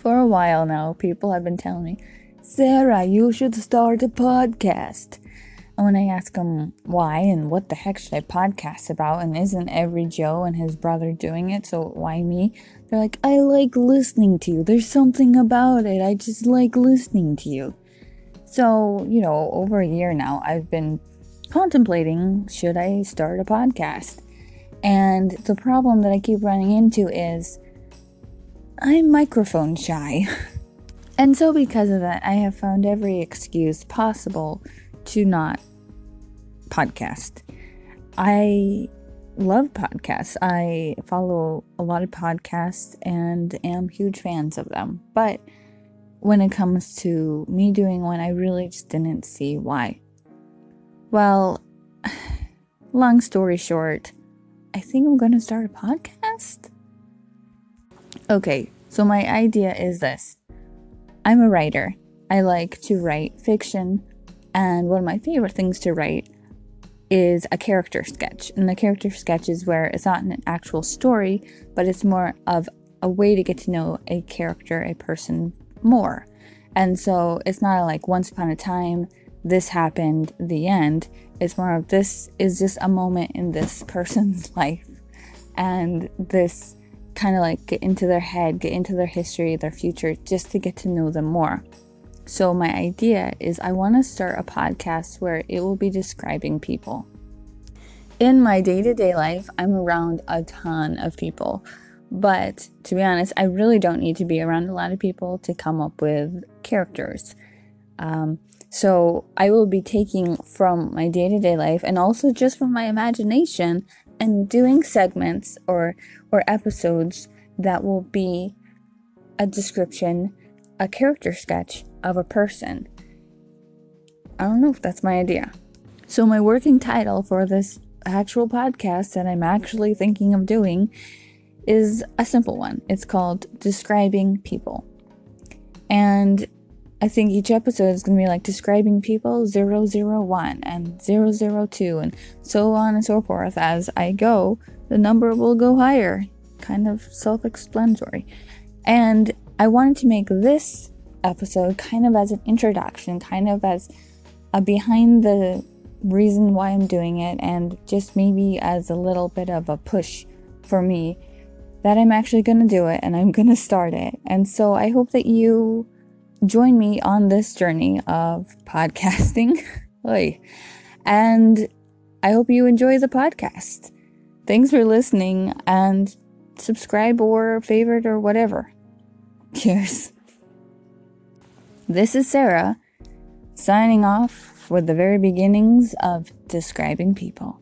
For a while now, people have been telling me, Sarah, you should start a podcast. And when I ask them why and what the heck should I podcast about, and isn't every Joe and his brother doing it, so why me? They're like, I like listening to you. There's something about it. I just like listening to you. So, you know, over a year now, I've been contemplating should I start a podcast? And the problem that I keep running into is I'm microphone shy. and so, because of that, I have found every excuse possible to not podcast. I love podcasts. I follow a lot of podcasts and am huge fans of them. But when it comes to me doing one, I really just didn't see why. Well, long story short, I think I'm going to start a podcast. Okay, so my idea is this I'm a writer. I like to write fiction, and one of my favorite things to write is a character sketch. And the character sketch is where it's not an actual story, but it's more of a way to get to know a character, a person more. And so it's not like once upon a time, this happened, the end. It's more of this is just a moment in this person's life. And this kind of like get into their head, get into their history, their future, just to get to know them more. So, my idea is I want to start a podcast where it will be describing people. In my day to day life, I'm around a ton of people. But to be honest, I really don't need to be around a lot of people to come up with characters. Um, so I will be taking from my day to day life and also just from my imagination and doing segments or or episodes that will be a description, a character sketch of a person. I don't know if that's my idea. So my working title for this actual podcast that I'm actually thinking of doing is a simple one. It's called Describing People. And I think each episode is going to be like describing people 001 and 002 and so on and so forth. As I go, the number will go higher. Kind of self explanatory. And I wanted to make this episode kind of as an introduction, kind of as a behind the reason why I'm doing it, and just maybe as a little bit of a push for me that I'm actually going to do it and I'm going to start it. And so I hope that you join me on this journey of podcasting. and I hope you enjoy the podcast. Thanks for listening and subscribe or favorite or whatever. Cheers. This is Sarah signing off with the very beginnings of describing people.